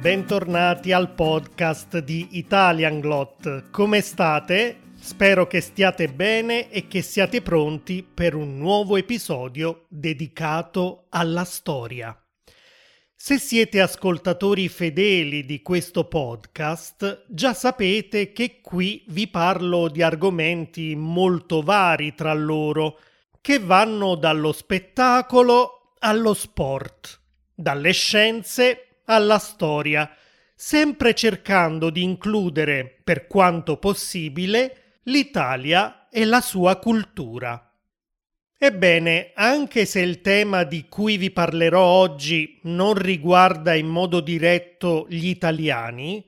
bentornati al podcast di Italian Glot. Come state? Spero che stiate bene e che siate pronti per un nuovo episodio dedicato alla storia. Se siete ascoltatori fedeli di questo podcast, già sapete che qui vi parlo di argomenti molto vari tra loro, che vanno dallo spettacolo allo sport, dalle scienze alla storia, sempre cercando di includere, per quanto possibile, l'Italia e la sua cultura. Ebbene, anche se il tema di cui vi parlerò oggi non riguarda in modo diretto gli italiani,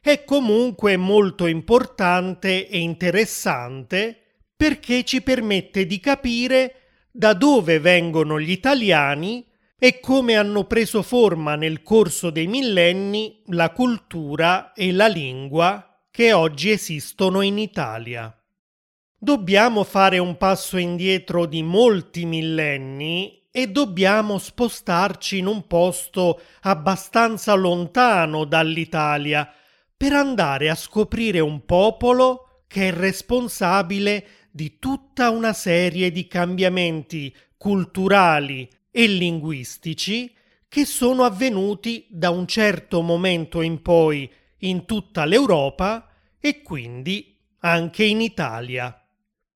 è comunque molto importante e interessante perché ci permette di capire da dove vengono gli italiani e come hanno preso forma nel corso dei millenni la cultura e la lingua che oggi esistono in Italia. Dobbiamo fare un passo indietro di molti millenni e dobbiamo spostarci in un posto abbastanza lontano dall'Italia per andare a scoprire un popolo che è responsabile di tutta una serie di cambiamenti culturali e linguistici che sono avvenuti da un certo momento in poi in tutta l'Europa e quindi anche in Italia.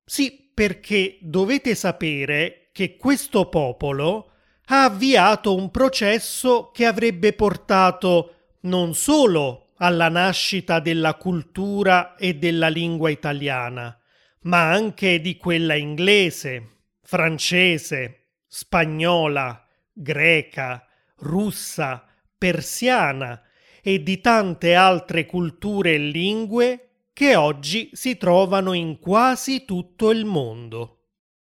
Sì, perché dovete sapere che questo popolo ha avviato un processo che avrebbe portato non solo alla nascita della cultura e della lingua italiana, ma anche di quella inglese, francese, spagnola, greca, russa, persiana e di tante altre culture e lingue che oggi si trovano in quasi tutto il mondo.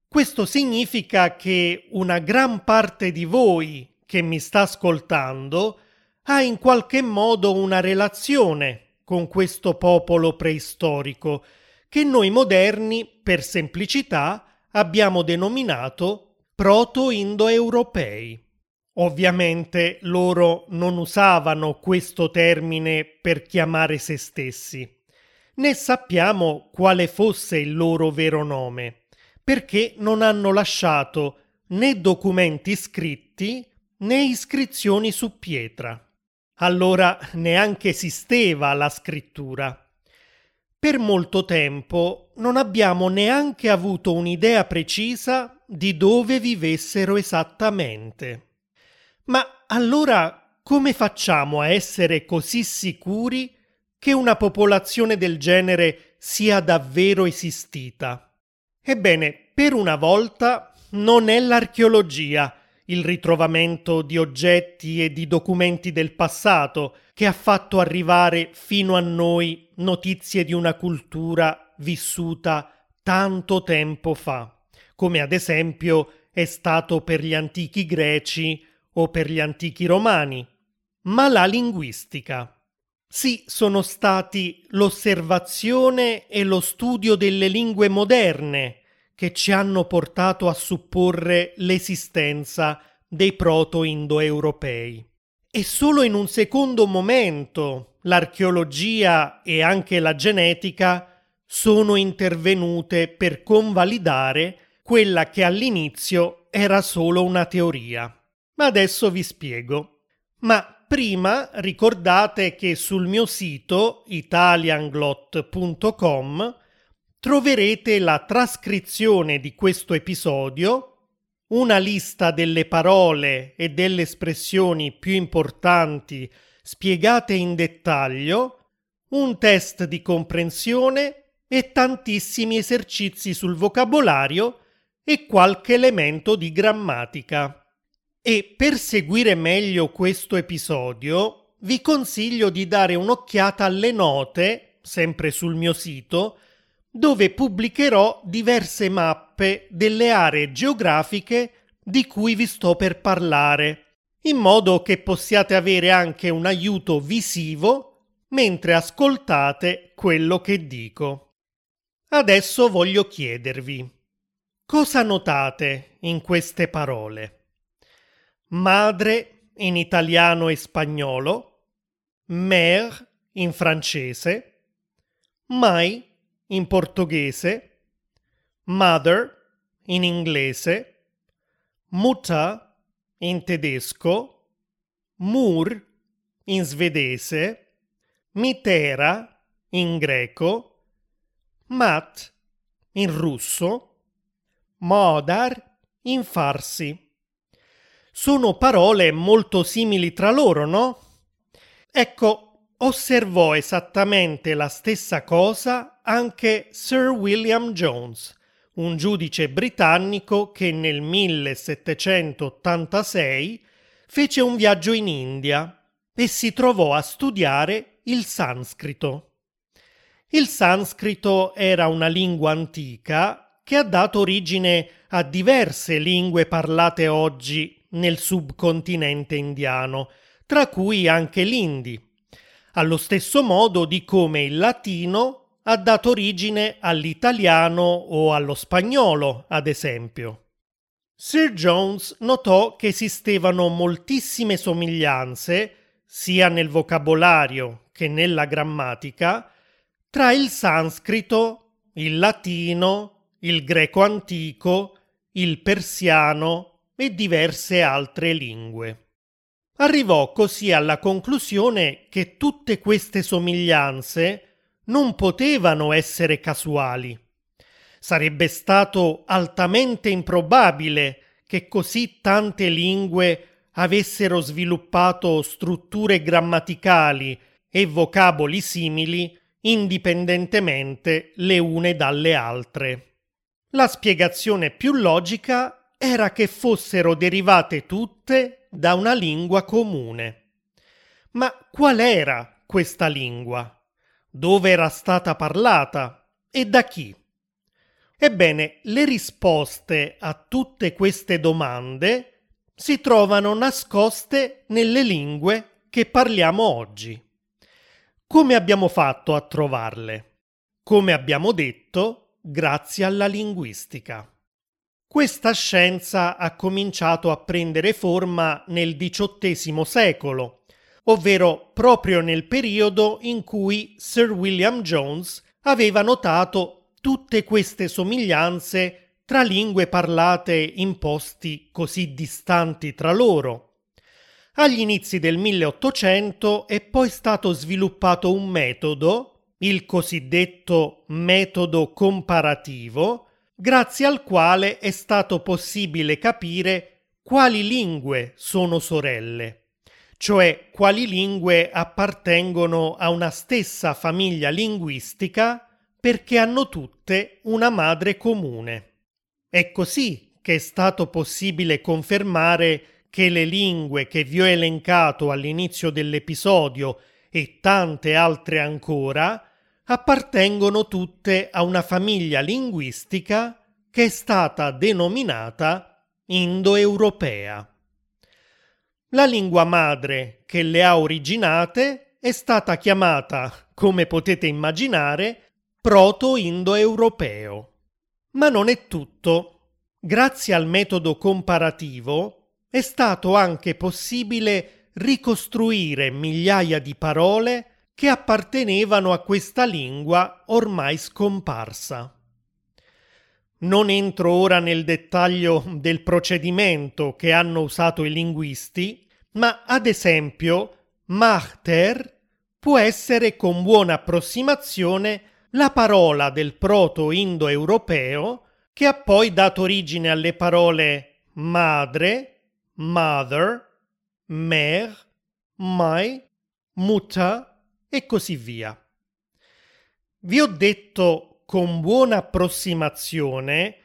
Questo significa che una gran parte di voi che mi sta ascoltando ha in qualche modo una relazione con questo popolo preistorico che noi moderni, per semplicità, abbiamo denominato proto-indoeuropei. Ovviamente loro non usavano questo termine per chiamare se stessi né sappiamo quale fosse il loro vero nome, perché non hanno lasciato né documenti scritti né iscrizioni su pietra. Allora neanche esisteva la scrittura. Per molto tempo non abbiamo neanche avuto un'idea precisa di dove vivessero esattamente. Ma allora come facciamo a essere così sicuri che una popolazione del genere sia davvero esistita. Ebbene, per una volta non è l'archeologia, il ritrovamento di oggetti e di documenti del passato che ha fatto arrivare fino a noi notizie di una cultura vissuta tanto tempo fa, come ad esempio è stato per gli antichi greci o per gli antichi romani, ma la linguistica. Sì, sono stati l'osservazione e lo studio delle lingue moderne che ci hanno portato a supporre l'esistenza dei proto-indoeuropei. E solo in un secondo momento l'archeologia e anche la genetica sono intervenute per convalidare quella che all'inizio era solo una teoria. Ma adesso vi spiego. Ma prima ricordate che sul mio sito italianglot.com troverete la trascrizione di questo episodio, una lista delle parole e delle espressioni più importanti spiegate in dettaglio, un test di comprensione e tantissimi esercizi sul vocabolario e qualche elemento di grammatica. E per seguire meglio questo episodio vi consiglio di dare un'occhiata alle note, sempre sul mio sito, dove pubblicherò diverse mappe delle aree geografiche di cui vi sto per parlare, in modo che possiate avere anche un aiuto visivo mentre ascoltate quello che dico. Adesso voglio chiedervi, cosa notate in queste parole? madre in italiano e spagnolo, mère in francese, mai in portoghese, mother in inglese, Mutter in tedesco, Mur in svedese, Mitera in greco, Mat in russo, Modar in farsi. Sono parole molto simili tra loro, no? Ecco, osservò esattamente la stessa cosa anche Sir William Jones, un giudice britannico che nel 1786 fece un viaggio in India e si trovò a studiare il sanscrito. Il sanscrito era una lingua antica che ha dato origine a diverse lingue parlate oggi nel subcontinente indiano, tra cui anche l'indi, allo stesso modo di come il latino ha dato origine all'italiano o allo spagnolo, ad esempio. Sir Jones notò che esistevano moltissime somiglianze, sia nel vocabolario che nella grammatica, tra il sanscrito, il latino, il greco antico, il persiano e diverse altre lingue. Arrivò così alla conclusione che tutte queste somiglianze non potevano essere casuali. Sarebbe stato altamente improbabile che così tante lingue avessero sviluppato strutture grammaticali e vocaboli simili indipendentemente le une dalle altre. La spiegazione più logica era che fossero derivate tutte da una lingua comune. Ma qual era questa lingua? Dove era stata parlata e da chi. Ebbene, le risposte a tutte queste domande si trovano nascoste nelle lingue che parliamo oggi. Come abbiamo fatto a trovarle? Come abbiamo detto, grazie alla linguistica. Questa scienza ha cominciato a prendere forma nel XVIII secolo ovvero proprio nel periodo in cui Sir William Jones aveva notato tutte queste somiglianze tra lingue parlate in posti così distanti tra loro. Agli inizi del 1800 è poi stato sviluppato un metodo, il cosiddetto metodo comparativo, grazie al quale è stato possibile capire quali lingue sono sorelle cioè quali lingue appartengono a una stessa famiglia linguistica perché hanno tutte una madre comune. È così che è stato possibile confermare che le lingue che vi ho elencato all'inizio dell'episodio e tante altre ancora appartengono tutte a una famiglia linguistica che è stata denominata indoeuropea. La lingua madre che le ha originate è stata chiamata, come potete immaginare, proto-indoeuropeo. Ma non è tutto. Grazie al metodo comparativo è stato anche possibile ricostruire migliaia di parole che appartenevano a questa lingua ormai scomparsa. Non entro ora nel dettaglio del procedimento che hanno usato i linguisti, ma ad esempio Machter può essere con buona approssimazione la parola del proto-indoeuropeo che ha poi dato origine alle parole madre, mother, mère, mai, mutter e così via. Vi ho detto con buona approssimazione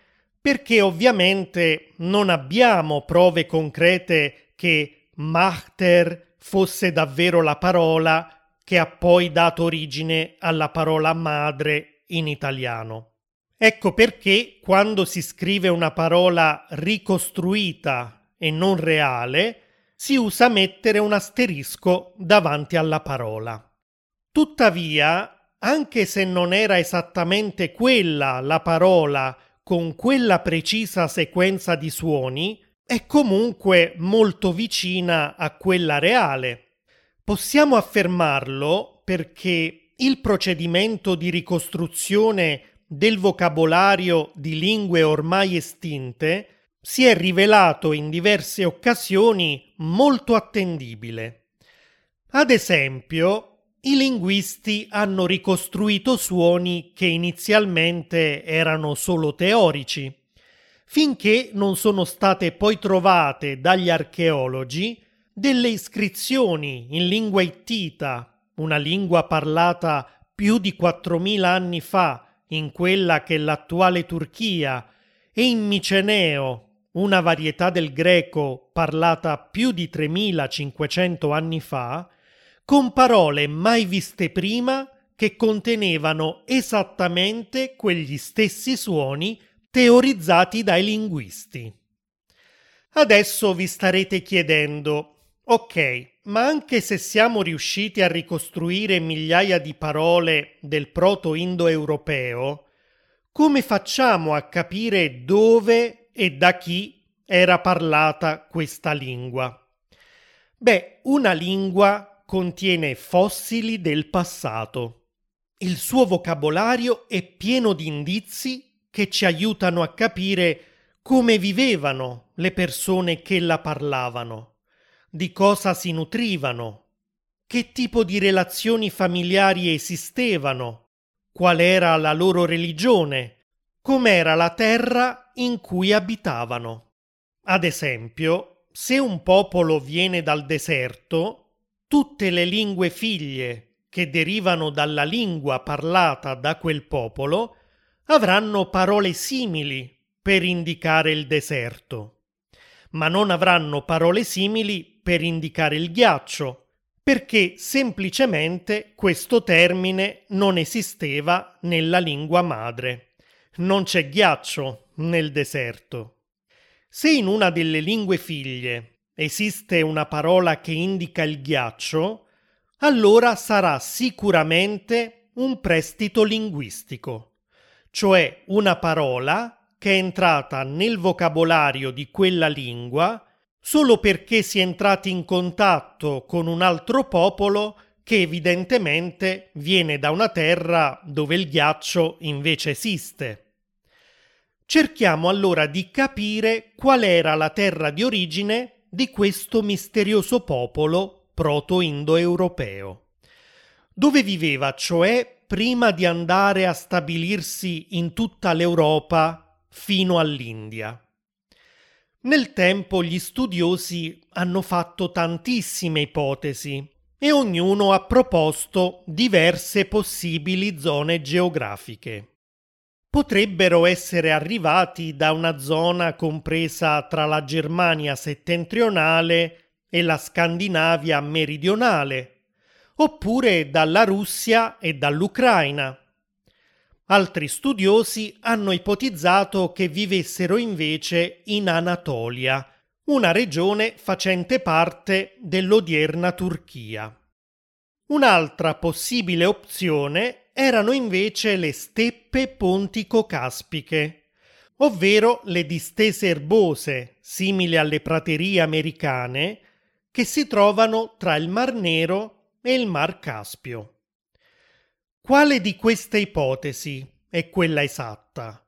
perché ovviamente non abbiamo prove concrete che Machter fosse davvero la parola che ha poi dato origine alla parola madre in italiano. Ecco perché quando si scrive una parola ricostruita e non reale, si usa mettere un asterisco davanti alla parola. Tuttavia, anche se non era esattamente quella la parola con quella precisa sequenza di suoni, è comunque molto vicina a quella reale. Possiamo affermarlo perché il procedimento di ricostruzione del vocabolario di lingue ormai estinte si è rivelato in diverse occasioni molto attendibile. Ad esempio, i linguisti hanno ricostruito suoni che inizialmente erano solo teorici, finché non sono state poi trovate dagli archeologi delle iscrizioni in lingua ittita, una lingua parlata più di 4.000 anni fa in quella che è l'attuale Turchia, e in miceneo, una varietà del greco parlata più di 3500 anni fa, con parole mai viste prima che contenevano esattamente quegli stessi suoni teorizzati dai linguisti. Adesso vi starete chiedendo, ok, ma anche se siamo riusciti a ricostruire migliaia di parole del proto-indoeuropeo, come facciamo a capire dove e da chi era parlata questa lingua? Beh, una lingua contiene fossili del passato. Il suo vocabolario è pieno di indizi che ci aiutano a capire come vivevano le persone che la parlavano, di cosa si nutrivano, che tipo di relazioni familiari esistevano, qual era la loro religione, com'era la terra in cui abitavano. Ad esempio, se un popolo viene dal deserto, tutte le lingue figlie che derivano dalla lingua parlata da quel popolo avranno parole simili per indicare il deserto, ma non avranno parole simili per indicare il ghiaccio, perché semplicemente questo termine non esisteva nella lingua madre. Non c'è ghiaccio nel deserto. Se in una delle lingue figlie esiste una parola che indica il ghiaccio, allora sarà sicuramente un prestito linguistico, cioè una parola che è entrata nel vocabolario di quella lingua solo perché si è entrati in contatto con un altro popolo che evidentemente viene da una terra dove il ghiaccio invece esiste. Cerchiamo allora di capire qual era la terra di origine di questo misterioso popolo proto-indoeuropeo. Dove viveva, cioè, prima di andare a stabilirsi in tutta l'Europa fino all'India. Nel tempo gli studiosi hanno fatto tantissime ipotesi e ognuno ha proposto diverse possibili zone geografiche. Potrebbero essere arrivati da una zona compresa tra la Germania settentrionale e la Scandinavia meridionale, oppure dalla Russia e dall'Ucraina, Altri studiosi hanno ipotizzato che vivessero invece in Anatolia, una regione facente parte dell'odierna Turchia. Un'altra possibile opzione erano invece le steppe pontico-caspiche, ovvero le distese erbose simili alle praterie americane che si trovano tra il Mar Nero e il Mar Caspio. Quale di queste ipotesi è quella esatta?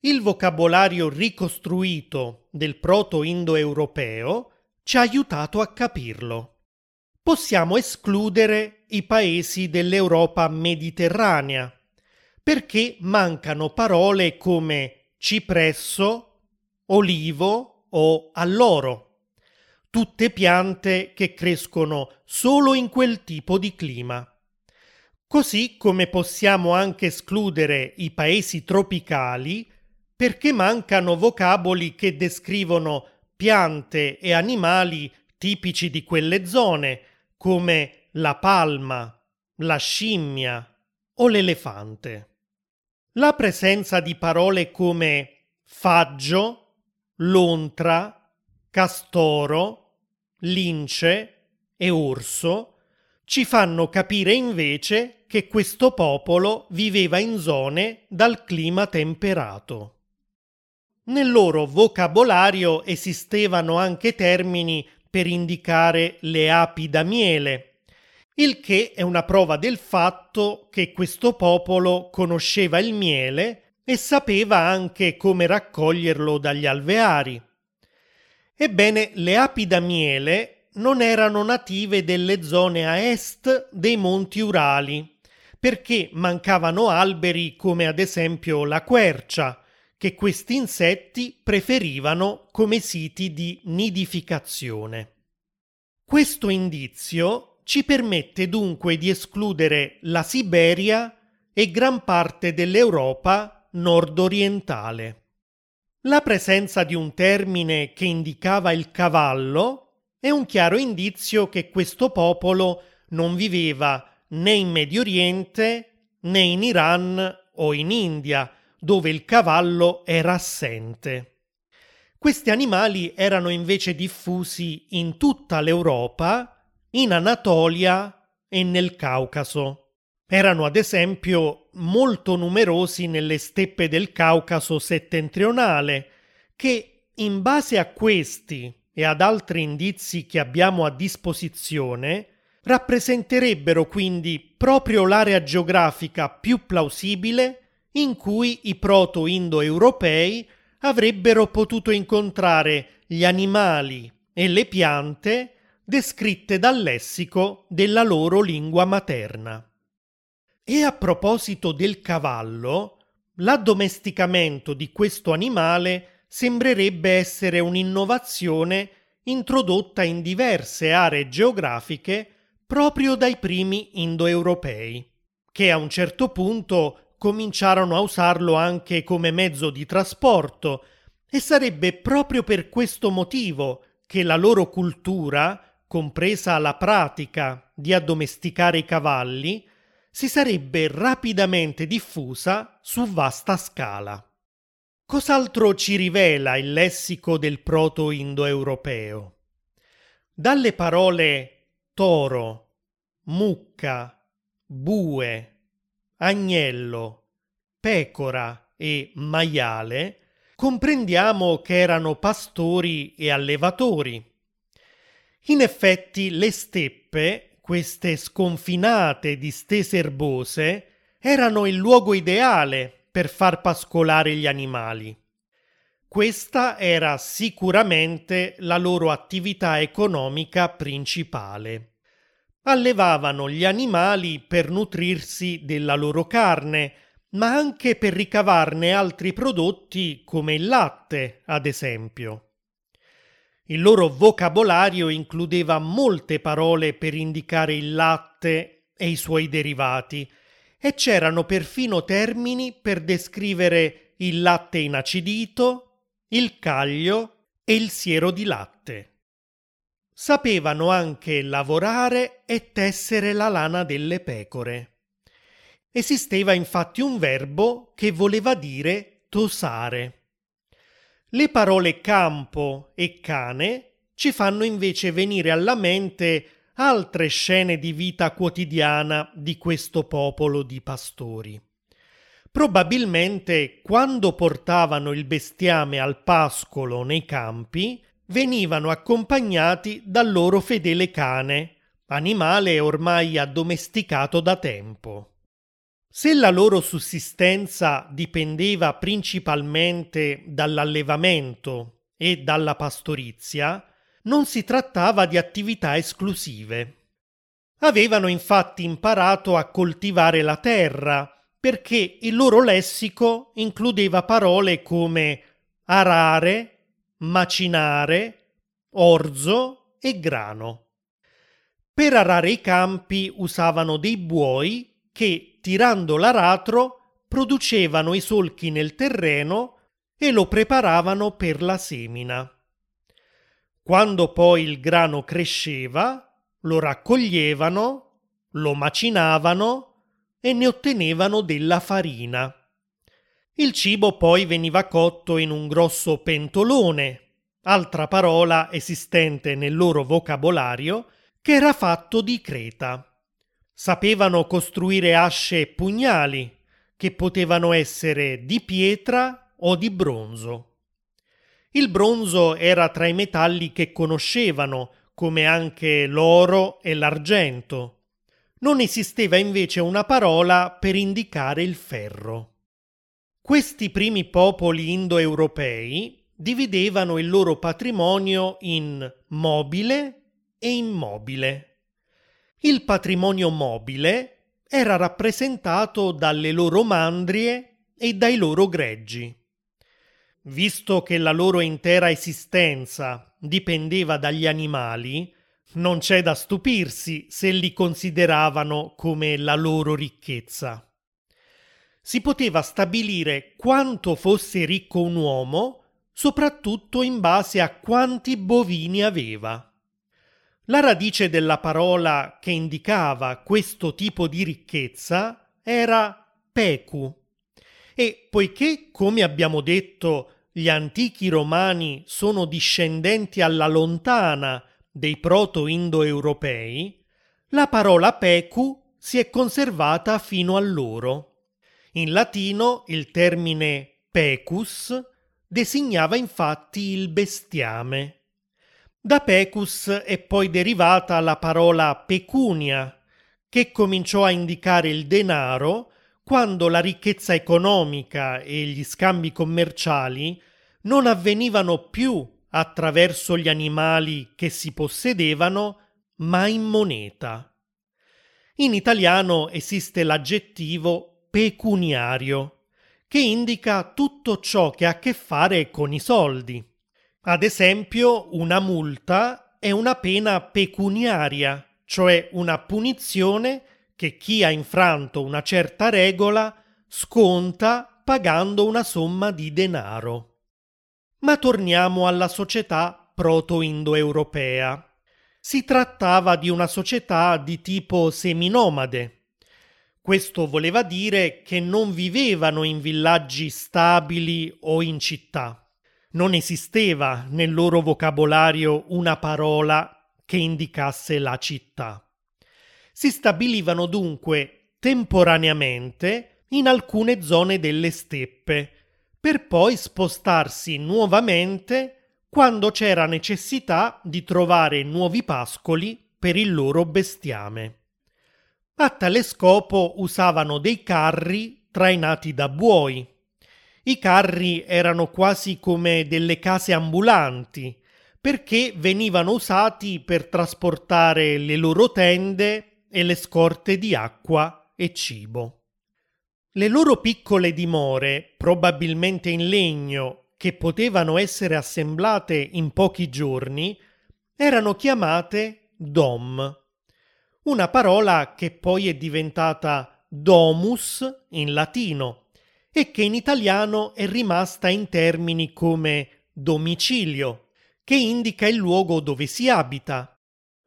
Il vocabolario ricostruito del proto-indoeuropeo ci ha aiutato a capirlo. Possiamo escludere i paesi dell'Europa mediterranea, perché mancano parole come cipresso, olivo o alloro, tutte piante che crescono solo in quel tipo di clima. Così come possiamo anche escludere i paesi tropicali perché mancano vocaboli che descrivono piante e animali tipici di quelle zone, come la palma, la scimmia o l'elefante. La presenza di parole come faggio, lontra, castoro, lince e orso ci fanno capire invece che questo popolo viveva in zone dal clima temperato. Nel loro vocabolario esistevano anche termini per indicare le api da miele, il che è una prova del fatto che questo popolo conosceva il miele e sapeva anche come raccoglierlo dagli alveari. Ebbene, le api da miele non erano native delle zone a est dei monti Urali, perché mancavano alberi come ad esempio la quercia, che questi insetti preferivano come siti di nidificazione. Questo indizio ci permette dunque di escludere la Siberia e gran parte dell'Europa nord-orientale. La presenza di un termine che indicava il cavallo è un chiaro indizio che questo popolo non viveva né in Medio Oriente né in Iran o in India, dove il cavallo era assente. Questi animali erano invece diffusi in tutta l'Europa in Anatolia e nel Caucaso. Erano ad esempio molto numerosi nelle steppe del Caucaso settentrionale, che in base a questi e ad altri indizi che abbiamo a disposizione rappresenterebbero quindi proprio l'area geografica più plausibile in cui i proto-indoeuropei avrebbero potuto incontrare gli animali e le piante descritte dal lessico della loro lingua materna. E a proposito del cavallo, l'addomesticamento di questo animale sembrerebbe essere un'innovazione introdotta in diverse aree geografiche proprio dai primi indoeuropei, che a un certo punto cominciarono a usarlo anche come mezzo di trasporto e sarebbe proprio per questo motivo che la loro cultura compresa la pratica di addomesticare i cavalli, si sarebbe rapidamente diffusa su vasta scala. Cos'altro ci rivela il lessico del proto-indoeuropeo? Dalle parole toro, mucca, bue, agnello, pecora e maiale, comprendiamo che erano pastori e allevatori in effetti le steppe, queste sconfinate distese erbose, erano il luogo ideale per far pascolare gli animali. Questa era sicuramente la loro attività economica principale. Allevavano gli animali per nutrirsi della loro carne, ma anche per ricavarne altri prodotti come il latte, ad esempio. Il loro vocabolario includeva molte parole per indicare il latte e i suoi derivati, e c'erano perfino termini per descrivere il latte inacidito, il caglio e il siero di latte. Sapevano anche lavorare e tessere la lana delle pecore. Esisteva infatti un verbo che voleva dire tosare. Le parole campo e cane ci fanno invece venire alla mente altre scene di vita quotidiana di questo popolo di pastori. Probabilmente quando portavano il bestiame al pascolo nei campi, venivano accompagnati dal loro fedele cane, animale ormai addomesticato da tempo. Se la loro sussistenza dipendeva principalmente dall'allevamento e dalla pastorizia, non si trattava di attività esclusive. Avevano infatti imparato a coltivare la terra, perché il loro lessico includeva parole come arare, macinare, orzo e grano. Per arare i campi usavano dei buoi che, tirando l'aratro, producevano i solchi nel terreno e lo preparavano per la semina. Quando poi il grano cresceva, lo raccoglievano, lo macinavano e ne ottenevano della farina. Il cibo poi veniva cotto in un grosso pentolone, altra parola esistente nel loro vocabolario, che era fatto di creta. Sapevano costruire asce e pugnali, che potevano essere di pietra o di bronzo. Il bronzo era tra i metalli che conoscevano, come anche l'oro e l'argento. Non esisteva invece una parola per indicare il ferro. Questi primi popoli indoeuropei dividevano il loro patrimonio in mobile e immobile. Il patrimonio mobile era rappresentato dalle loro mandrie e dai loro greggi. Visto che la loro intera esistenza dipendeva dagli animali, non c'è da stupirsi se li consideravano come la loro ricchezza. Si poteva stabilire quanto fosse ricco un uomo soprattutto in base a quanti bovini aveva. La radice della parola che indicava questo tipo di ricchezza era pecu e poiché, come abbiamo detto, gli antichi romani sono discendenti alla lontana dei proto-indoeuropei, la parola pecu si è conservata fino a loro. In latino il termine pecus designava infatti il bestiame. Da pecus è poi derivata la parola pecunia, che cominciò a indicare il denaro quando la ricchezza economica e gli scambi commerciali non avvenivano più attraverso gli animali che si possedevano, ma in moneta. In italiano esiste l'aggettivo pecuniario, che indica tutto ciò che ha a che fare con i soldi. Ad esempio, una multa è una pena pecuniaria, cioè una punizione che chi ha infranto una certa regola sconta pagando una somma di denaro. Ma torniamo alla società proto-indoeuropea. Si trattava di una società di tipo seminomade. Questo voleva dire che non vivevano in villaggi stabili o in città. Non esisteva nel loro vocabolario una parola che indicasse la città. Si stabilivano dunque temporaneamente in alcune zone delle steppe, per poi spostarsi nuovamente quando c'era necessità di trovare nuovi pascoli per il loro bestiame. A tale scopo usavano dei carri trainati da buoi. I carri erano quasi come delle case ambulanti, perché venivano usati per trasportare le loro tende e le scorte di acqua e cibo. Le loro piccole dimore, probabilmente in legno, che potevano essere assemblate in pochi giorni, erano chiamate dom, una parola che poi è diventata domus in latino e che in italiano è rimasta in termini come domicilio, che indica il luogo dove si abita,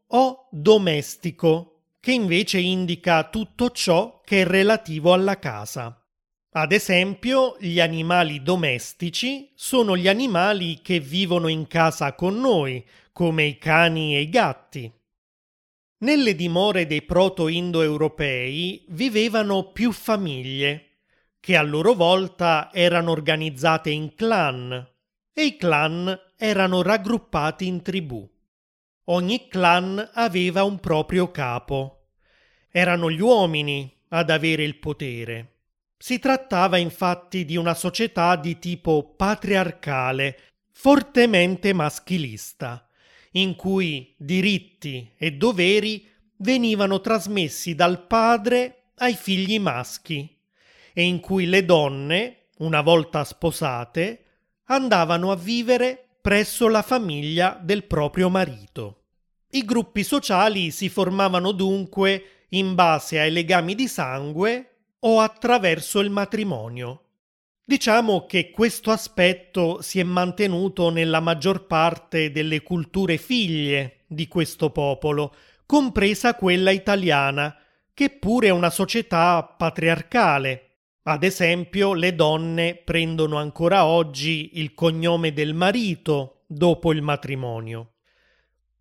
o domestico, che invece indica tutto ciò che è relativo alla casa. Ad esempio, gli animali domestici sono gli animali che vivono in casa con noi, come i cani e i gatti. Nelle dimore dei proto-indoeuropei vivevano più famiglie, che a loro volta erano organizzate in clan, e i clan erano raggruppati in tribù. Ogni clan aveva un proprio capo. Erano gli uomini ad avere il potere. Si trattava infatti di una società di tipo patriarcale, fortemente maschilista, in cui diritti e doveri venivano trasmessi dal padre ai figli maschi e in cui le donne, una volta sposate, andavano a vivere presso la famiglia del proprio marito. I gruppi sociali si formavano dunque in base ai legami di sangue o attraverso il matrimonio. Diciamo che questo aspetto si è mantenuto nella maggior parte delle culture figlie di questo popolo, compresa quella italiana, che pure è una società patriarcale, ad esempio, le donne prendono ancora oggi il cognome del marito dopo il matrimonio.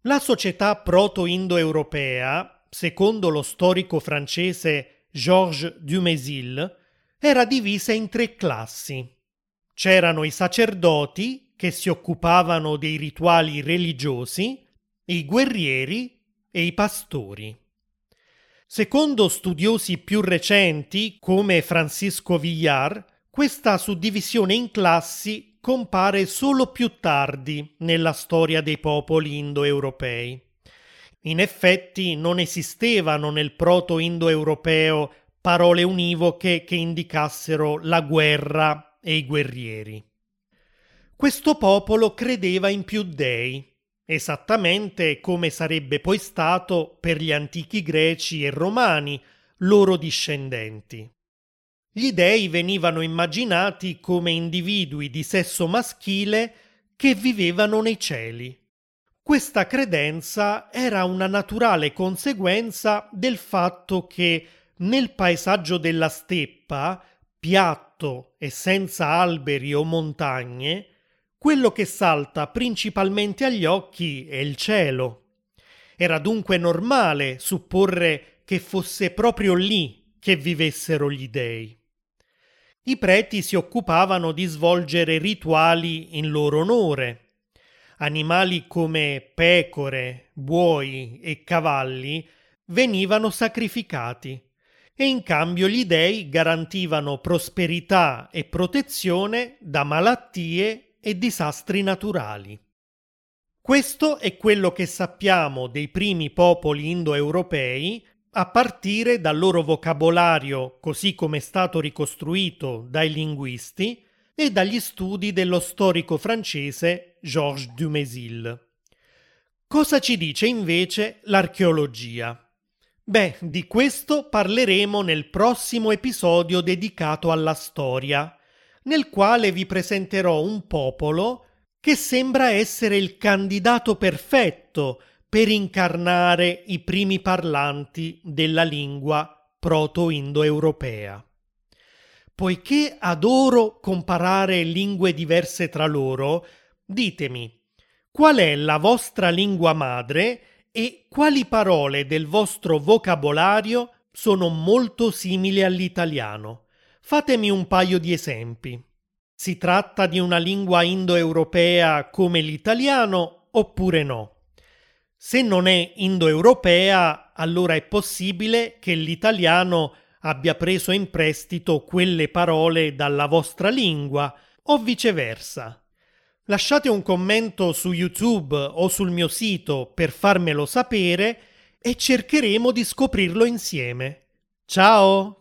La società proto-indoeuropea, secondo lo storico francese Georges Dumézil, era divisa in tre classi. C'erano i sacerdoti, che si occupavano dei rituali religiosi, i guerrieri e i pastori. Secondo studiosi più recenti, come Francisco Villar, questa suddivisione in classi compare solo più tardi nella storia dei popoli indoeuropei. In effetti non esistevano nel proto-indoeuropeo parole univoche che indicassero la guerra e i guerrieri. Questo popolo credeva in più dei, esattamente come sarebbe poi stato per gli antichi greci e romani, loro discendenti. Gli dei venivano immaginati come individui di sesso maschile che vivevano nei cieli. Questa credenza era una naturale conseguenza del fatto che nel paesaggio della steppa, piatto e senza alberi o montagne, quello che salta principalmente agli occhi è il cielo. Era dunque normale supporre che fosse proprio lì che vivessero gli dei. I preti si occupavano di svolgere rituali in loro onore. Animali come pecore, buoi e cavalli venivano sacrificati e in cambio gli dei garantivano prosperità e protezione da malattie e disastri naturali. Questo è quello che sappiamo dei primi popoli indoeuropei a partire dal loro vocabolario così come è stato ricostruito dai linguisti e dagli studi dello storico francese Georges Dumézil. Cosa ci dice invece l'archeologia? Beh, di questo parleremo nel prossimo episodio dedicato alla storia, nel quale vi presenterò un popolo che sembra essere il candidato perfetto per incarnare i primi parlanti della lingua proto-indoeuropea. Poiché adoro comparare lingue diverse tra loro, ditemi qual è la vostra lingua madre e quali parole del vostro vocabolario sono molto simili all'italiano. Fatemi un paio di esempi. Si tratta di una lingua indoeuropea come l'italiano oppure no? Se non è indoeuropea, allora è possibile che l'italiano abbia preso in prestito quelle parole dalla vostra lingua o viceversa. Lasciate un commento su YouTube o sul mio sito per farmelo sapere e cercheremo di scoprirlo insieme. Ciao!